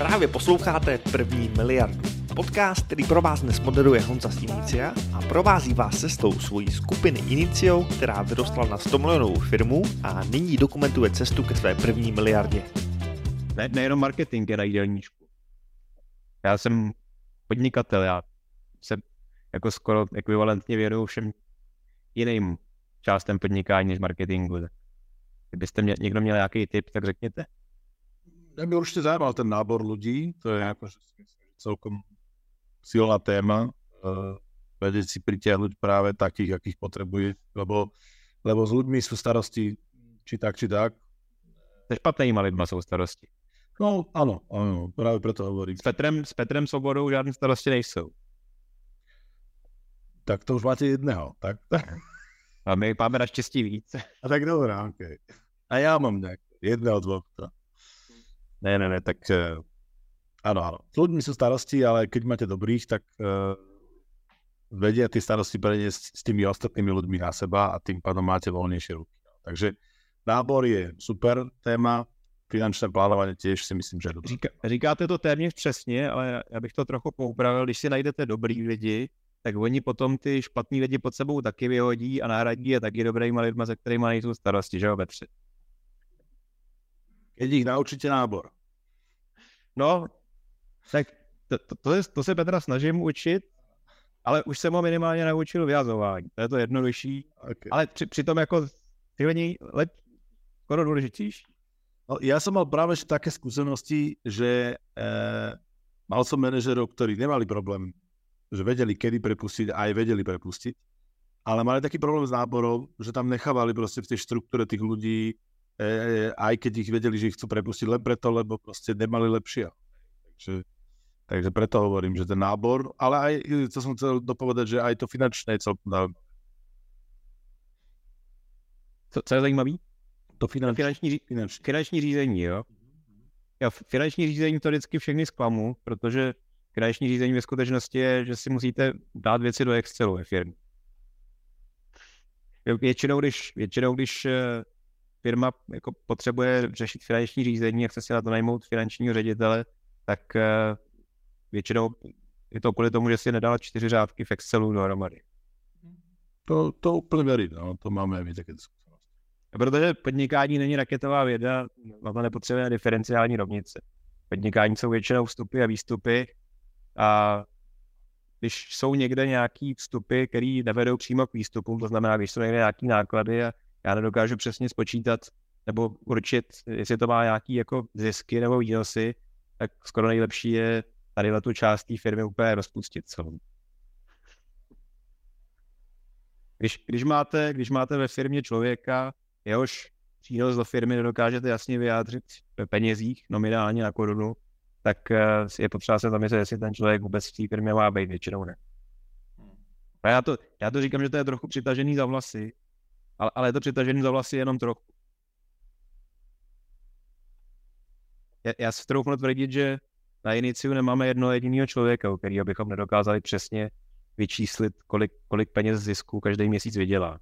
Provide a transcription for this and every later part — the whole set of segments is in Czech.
Právě posloucháte První miliardu. Podcast, který pro vás dnes moderuje Honza z Inicia a provází vás cestou svojí skupiny Inicio, která vyrostla na 100 milionovou firmu a nyní dokumentuje cestu ke své první miliardě. Ne, nejenom marketing je na jídelníčku. Já jsem podnikatel, já se jako skoro ekvivalentně věnuju všem jiným částem podnikání než marketingu. Kdybyste mě, někdo měl nějaký tip, tak řekněte. Mě by určitě zajímal ten nábor lidí, to je jako celkom silná téma, uh, vedieť si pritiahnuť práve takých, akých potrebuje, lebo, lebo s ľuďmi sú starosti či tak, či tak. Se špatnýma lidma jsou starosti. No, ano, ano, právě proto hovorím. S Petrem, s Petrem Svobodou žádné starosti nejsou. Tak to už máte jedného, tak? A my máme naštěstí víc. A tak dobrá, ok. A já mám nějak jedného, dvoch. Ne, ne, ne, tak uh, áno, áno. S ľuďmi sú starosti, ale keď máte dobrých, tak uh, vedia tie starosti preniesť s tými ostatnými ľuďmi na seba a tým pádom máte voľnejšie ruky. Takže nábor je super téma, finančné plánování těž si myslím, že je Říká, říkáte to téměř přesně, ale já bych to trochu poupravil. Když si najdete dobrý lidi, tak oni potom ty špatní lidi pod sebou taky vyhodí a náhradí je taky dobrýma lidma, se kterými nejsou starosti, že jo, Petře? Keď ich naučíte nábor. No, tak to, to, to, to se Petra snažím učit, ale už jsem ho minimálně naučil vyjazování. To je to jednodušší, okay. ale při, přitom jako ty let, skoro důležitější. No, ja som mal práve že také skúsenosti, že e, mal som manažerov, ktorí nemali problém, že vedeli, kedy prepustiť a aj vedeli prepustiť, ale mali taký problém s náborou, že tam nechávali proste v tej štruktúre tých ľudí, aj keď ich vedeli, že ich chcú prepustiť len preto, lebo proste nemali lepšie. Takže, takže preto hovorím, že ten nábor, ale aj, co som chcel dopovedať, že aj to finančné je celkom zaujímavé. Co, co je zajímavý? To finanční, finanční, finanční. finanční řízení, jo. Já finanční řízení to vždycky všechny zklamu, protože finanční řízení ve skutečnosti je, že si musíte dát věci do Excelu ve firmě. Většinou, když, většinou, když eh, firma jako potřebuje řešit finanční řízení a chce si na to najmout finančního ředitele, tak eh, většinou je to kvůli tomu, že si nedala čtyři řádky v Excelu dohromady. To, to úplně věřím, no, to máme my také Protože podnikání není raketová věda, na to nepotřebuje diferenciální rovnice. Podnikání jsou většinou vstupy a výstupy a když jsou někde nějaký vstupy, které nevedou přímo k výstupům, to znamená, když jsou někde nějaké náklady a já nedokážu přesně spočítat nebo určit, jestli to má nějaký jako zisky nebo výnosy, tak skoro nejlepší je tady tu část té firmy úplně rozpustit celou. Když, když, máte, když máte ve firmě člověka, jehož přínos do firmy nedokážete jasně vyjádřit ve penězích, nominálně na korunu, tak eh, je potřeba se zamyslet, jestli ten člověk vůbec v té firmě má být, většinou ne. A já to, já to říkám, že to je trochu přitažený za vlasy, ale, ale je to přitažený za vlasy jenom trochu. Já, já si troufnu tvrdit, že na Iniciu nemáme jedno jediného člověka, který bychom nedokázali přesně vyčíslit, kolik, kolik peněz zisku každý měsíc vydělá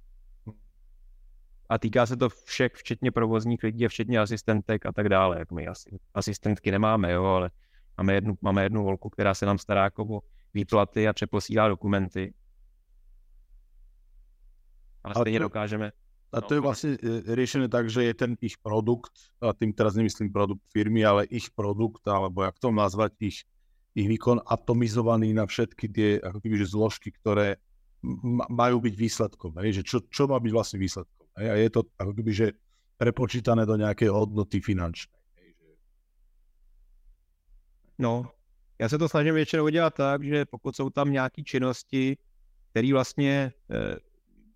a týká se to všech, včetně provozních lidí a včetně asistentek a tak dále. Jak my asi, asistentky nemáme, jo, ale máme jednu, máme jednu volku, která se nám stará jako o výplaty a přeposílá dokumenty. Ale, stejně to, dokážeme. A to je vlastně e, řešené tak, že je ten ich produkt, a tím teraz nemyslím produkt firmy, ale ich produkt, alebo jak to nazvat, ich, ich výkon atomizovaný na všetky tie ako keby, že zložky, ktoré majú byť výsledkom. Hej? Že čo, čo má byť vlastne výsledkom? A je to ako keby, že prepočítané do nějaké hodnoty finančné. No, já se to snažím většinou udělat tak, že pokud jsou tam nějaké činnosti, které vlastně eh,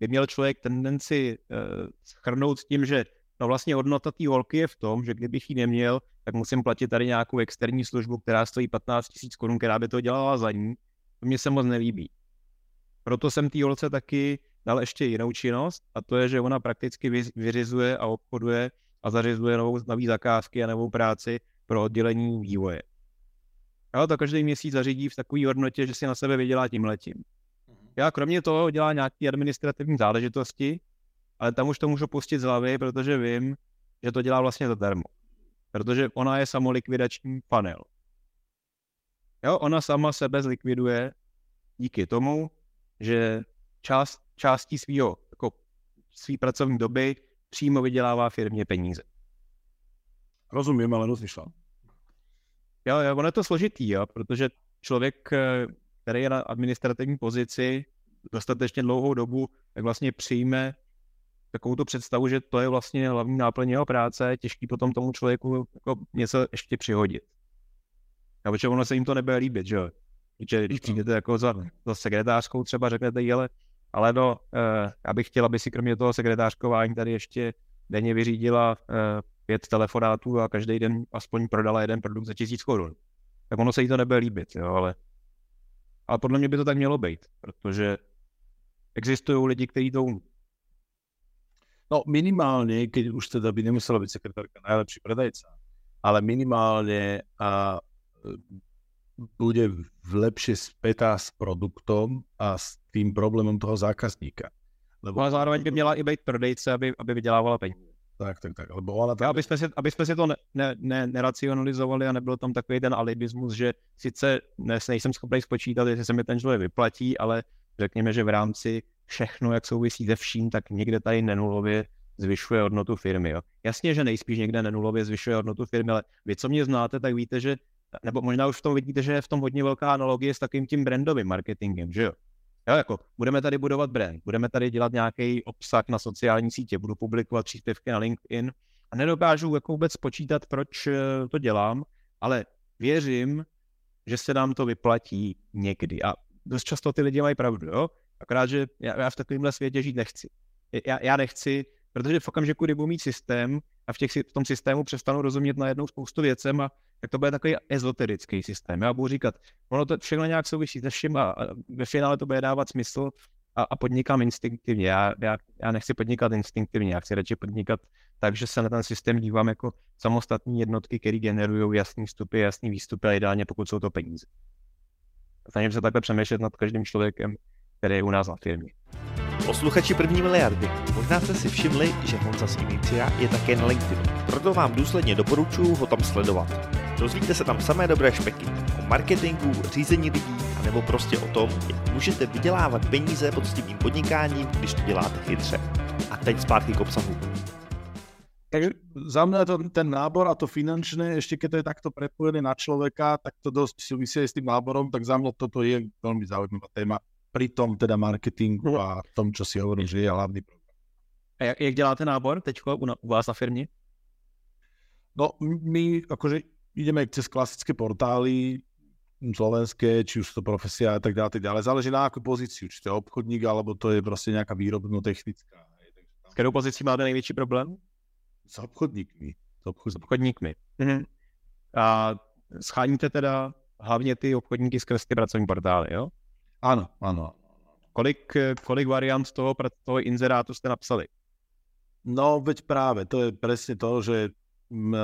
by měl člověk tendenci eh, schrnout s tím, že no vlastně hodnota té holky je v tom, že kdybych ji neměl, tak musím platit tady nějakou externí službu, která stojí 15 000 korun, která by to dělala za ní. To mě se moc nelíbí. Proto jsem té holce taky dal ještě jinou činnost a to je, že ona prakticky vyřizuje a obchoduje a zařizuje novou, nový zakázky a novou práci pro oddělení vývoje. A to každý měsíc zařídí v takové hodnotě, že si na sebe vydělá tím letím. Já kromě toho dělá nějaké administrativní záležitosti, ale tam už to můžu pustit z hlavy, protože vím, že to dělá vlastně zadarmo. Protože ona je samolikvidační panel. Jo, ona sama sebe zlikviduje díky tomu, že část, částí svého jako svý pracovní doby přímo vydělává firmě peníze. Rozumím, ale rozmýšlám. Jo, jo, ono je to složitý, jo, protože člověk, eh, který je na administrativní pozici dostatečně dlouhou dobu, tak vlastně přijme takovou tu představu, že to je vlastně hlavní náplň jeho práce, těžký potom tomu člověku jako něco ještě přihodit. A protože ono se jim to nebude líbit, že jo. Když no. přijdete jako za, za sekretářskou třeba řeknete jí, ale, ale no, uh, já bych chtěl, aby si kromě toho sekretářkování tady ještě denně vyřídila uh, pět telefonátů a každý den aspoň prodala jeden produkt za tisíc korun. Tak ono se jí to nebude líbit, jo, ale, ale podle mě by to tak mělo být, protože existují lidi, kteří to umí. No minimálne, keď už teda by nemusela byť sekretárka najlepší predajca, ale minimálne a, bude lepšie spätá s produktom a s tým problémom toho zákazníka. Lebo... Ale zároveň by měla i být prodejce, aby, aby vydělávala peníze. Tak, tak, tak. Lebo ona tam... aby, jsme si, aby jsme si to ne, ne, ne, neracionalizovali a nebyl tam takový ten alibismus, že sice dnes nejsem schopný spočítat, jestli se mi ten člověk vyplatí, ale řekněme, že v rámci všechno, jak souvisí se vším, tak někde tady nenulově zvyšuje hodnotu firmy. Jo. Jasně, že nejspíš někde nenulově zvyšuje hodnotu firmy, ale vy, co mě znáte, tak víte, že, nebo možná už v tom vidíte, že je v tom hodně velká analogie s takým tím brandovým marketingem, že jo. Jo, jako budeme tady budovat brand, budeme tady dělat nějaký obsah na sociální sítě, budu publikovat příspěvky na LinkedIn a nedokážu jako vůbec počítat, proč eh, to dělám, ale věřím, že se nám to vyplatí někdy. A dost často ty lidi mají pravdu, jo? Akorát, že já, já v takovémhle světě žít nechci. Já, já nechci, protože v okamžiku, kdy budu mít systém a v, těch, v tom systému přestanu rozumět na jednou spoustu věcem a tak to bude takový ezoterický systém. Já budu říkat, ono to všechno nějak souvisí se vším a, a ve finále to bude dávat smysl a, a podnikám instinktivně. Já, já, já nechci podnikat instinktivně, já chci radši podnikat tak, že se na ten systém dívám jako samostatní jednotky, které generují jasný vstupy, jasný výstupy a ideálně pokud jsou to peníze. Snažím se takhle přemýšlet nad každým člověkem, který je u nás na firmě. Posluchači první miliardy, možná jste si všimli, že Honza z Inicia je také na LinkedInu. Proto vám důsledně doporučuji ho tam sledovat. Dozvíte se tam samé dobré špeky o marketingu, řízení lidí, nebo prostě o tom, jak můžete vydělávat peníze poctivým podnikáním, když to děláte chytře. A teď zpátky k obsahu. Takže za mňa to, ten nábor a to finančné, ešte keď to je takto prepojené na človeka, tak to dosť súvisí s tým náborom, tak za mňa toto je veľmi zaujímavá téma pri tom teda marketingu a tom, čo si hovorím, že je hlavný problém. A jak, jak děláte nábor teď u, u vás na firmě? No, my akože ideme cez klasické portály slovenské, či už to profesia a tak ďalej, tak ďalej. Záleží na akú pozíciu, či to je obchodník, alebo to je prostě nejaká výrobno-technická. S kterou pozicí máte největší problém? S obchodníkmi. S, obchod... s obchodníkmi. Mhm. A scháníte teda hlavně ty obchodníky skrz ty pracovní portály, jo? Ano, ano. Kolik, kolik variant toho, toho inzerátu jste napsali? No, veď práve, to je presne to, že m,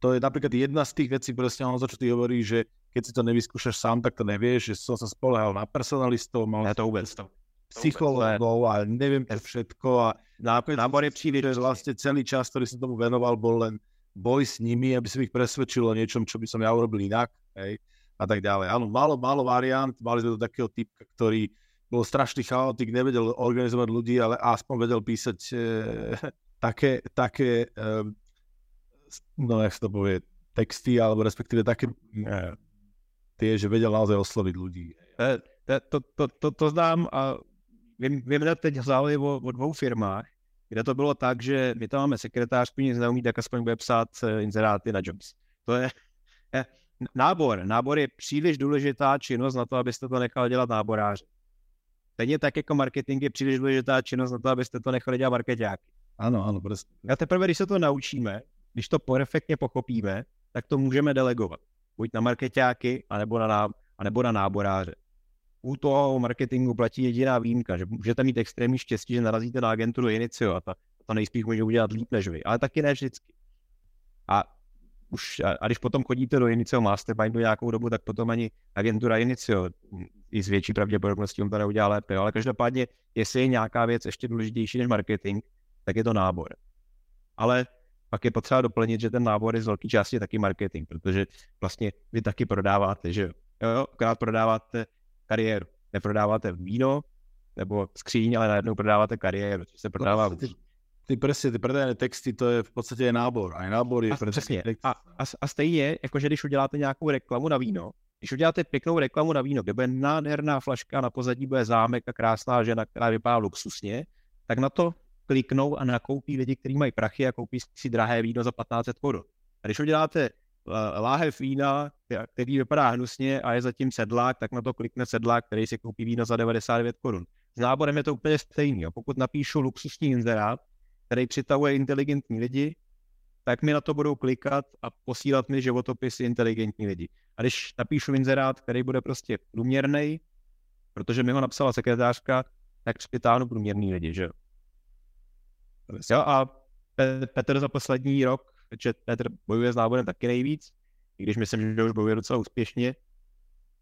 to je napríklad jedna z tých vecí, presne ono, čo ty hovorí, že keď si to nevyskúšaš sám, tak to nevieš, že som sa spolehal na personalistov, mal ja to vôbec to. psychologov a neviem to všetko a nábor je príliš, že vlastne celý čas, ktorý som tomu venoval, bol len boj s nimi, aby som ich presvedčil o niečom, čo by som ja urobil inak. Hej a tak ďalej. Áno, málo, málo variant, mali sme to takého typka, ktorý bol strašný chaotik, nevedel organizovať ľudí, ale aspoň vedel písať e, také, také e, no jak sa to povie, texty, alebo respektíve také e, tie, že vedel naozaj osloviť ľudí. E, to, to, to, to znám a vím, vím teď hlavně o, o dvou firmách, kde to bylo tak, že my tam máme sekretářku, nic neumí, tak aspoň bude psát e, inzeráty na jobs. To je, nábor. Nábor je příliš důležitá činnost na to, abyste to nechali dělat náboráři. Stejně tak jako marketing je příliš důležitá činnost na to, abyste to nechali dělat marketáky. Ano, ano, prostě. A teprve, když se to naučíme, když to perfektně pochopíme, tak to můžeme delegovat. Buď na marketáky, anebo na, anebo na náboráře. U toho marketingu platí jediná výjimka, že můžete mít extrémní štěstí, že narazíte na agenturu Inicio a ta, to nejspíš může udělat líp než vy, ale taky ne vždycky. A už, a, a když potom chodíte do Inicio Mastermindu nějakou dobu, tak potom ani agentura Inicio i s větší pravděpodobností on to neudělá lépe. Ale každopádně, jestli je nějaká věc ještě důležitější než marketing, tak je to nábor. Ale pak je potřeba doplnit, že ten nábor je z velké části taky marketing, protože vlastně vy taky prodáváte, že Jo, akorát prodáváte kariéru. Neprodáváte víno nebo skříň, ale najednou prodáváte kariéru, což se prodává. No, ty, presne, ty predajné texty, to je v podstatě nábor. A nábor je a, přesně. A, a, a stejně, jakože když uděláte nějakou reklamu na víno, když uděláte pěknou reklamu na víno, kde bude nádherná flaška, na pozadí bude zámek a krásná žena, která vypadá luxusně, tak na to kliknou a nakoupí lidi, kteří mají prachy a koupí si drahé víno za 1500 korun. A když uděláte eh, láhev vína, který vypadá hnusně a je zatím sedlák, tak na to klikne sedlák, který si koupí víno za 99 korun. S náborem je to úplně stejný. A pokud napíšu luxusní inzerát, který přitahuje inteligentní lidi, tak mi na to budou klikat a posílat mi životopisy inteligentní lidi. A když napíšu inzerát, který bude prostě průměrný, protože mi ho napsala sekretářka, tak přitáhnu průměrný lidi, že jo. Jo, a Petr za poslední rok, že Petr bojuje s náborem taky nejvíc, i když myslím, že už bojuje docela úspěšně,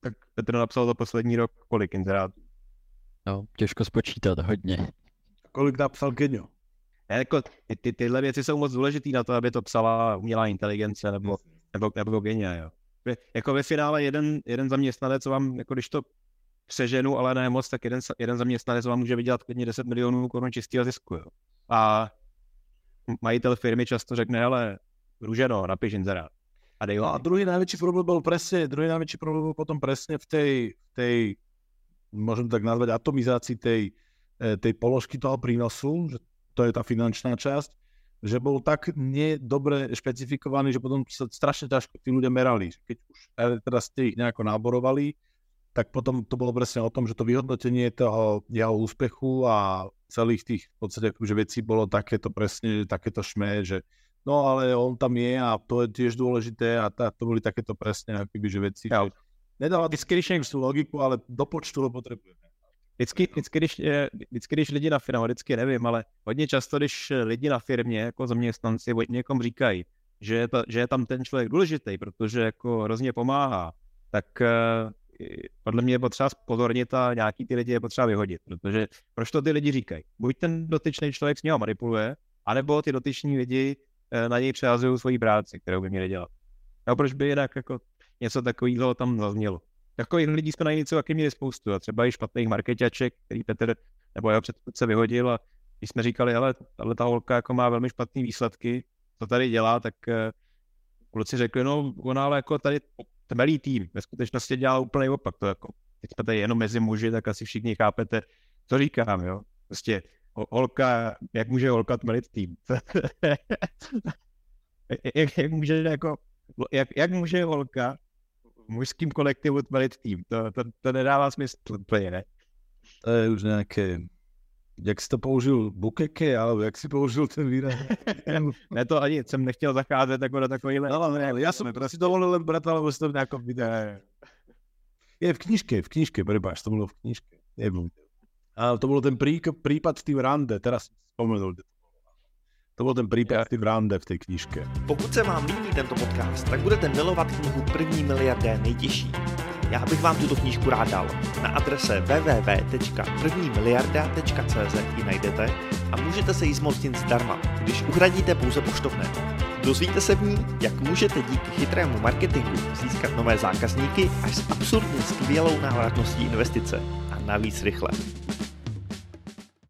tak Petr napsal za poslední rok kolik inzerátů? No, těžko spočítat, hodně. Kolik napsal Genio? Jako, ty, ty, tyhle věci jsou moc důležité na to, aby to psala umělá inteligence nebo, nebo, nebo genia, jo. Jako ve finále jeden, jeden zaměstnanec vám, jako když to přeženu, ale ne moc, tak jeden, jeden zaměstnanec vám může vydělat klidně 10 milionů korun čistého zisku, jo. A majitel firmy často řekne, ale Růženo, napiš inzerát. A, dej no a druhý najväčší problém byl presne, druhý najväčší problém byl potom presne v tej, tej môžem tak nazvať, atomizácii tej, e, tej položky toho prínosu, že to je tá finančná časť, že bol tak nedobre špecifikovaný, že potom sa strašne ťažko tí ľudia merali. Keď už teda ste ich nejako náborovali, tak potom to bolo presne o tom, že to vyhodnotenie toho jeho úspechu a celých tých v podstate akože vecí bolo takéto presne, takéto šmé, že no ale on tam je a to je tiež dôležité a tá, to boli takéto presne akoby, že veci. Ja. Nedáva tú logiku, ale do počtu ho potrebujeme. Vždycky, vždycky, když, vždycky, když lidi na firmě, vždycky nevím, ale hodně často, když lidi na firmě jako zaměstnanci někom říkají, že je, ta, že je tam ten člověk důležitý, protože jako hrozně pomáhá, tak podle mě je potřeba spozornit a nějaký ty lidi je potřeba vyhodit, protože proč to ty lidi říkají? Buď ten dotyčný člověk s něho manipuluje, anebo ty dotyční lidi eh, na něj přehazují svoji práci, kterou by měli dělat. No proč by jinak jako něco takového tam zaznělo? Takových lidí jsme na něco taky měli spoustu a třeba i špatných marketaček, který Petr nebo jeho předchůdce vyhodil a když jsme říkali, ale tahle ta holka jako má velmi špatné výsledky, co tady dělá, tak eh, kluci řekli, no ona ale jako tady tmelý tým. Ve skutečnosti dělá úplný opak. To jako, teď jsme tady jenom mezi muži, tak asi všichni chápete, co říkám, jo. Prostě holka, jak může holka tmelit tým? jak, jak, může jako, jak, jak může holka v mužském kolektivu tmelit tým? To, to, to nedává smysl úplně, ne? To je už nějaké jak jsi to použil, bukeke, alebo jak si použil ten výraz? ne, to ani jsem nechtěl zacházet jako do takovýhle. No, ne, já jsem si dovolil brát, alebo si to v nějakom videu. Je v knižke, v knižke, prepáč, to bylo v knižke. Nevím. A to byl ten prí, prípad v Rande, teraz spomenul. To byl ten případ v Rande v té knižke. Pokud se vám líbí tento podcast, tak budete milovat knihu První miliardé nejtěžší. Já bych vám tuto knížku rád dal. Na adrese www.prvnimiliarda.cz ji najdete a můžete se jí zmocnit zdarma, když uhradíte pouze poštovné. Dozvíte se v ní, jak můžete díky chytrému marketingu získat nové zákazníky až s absurdně skvělou návratností investice a navíc rychle.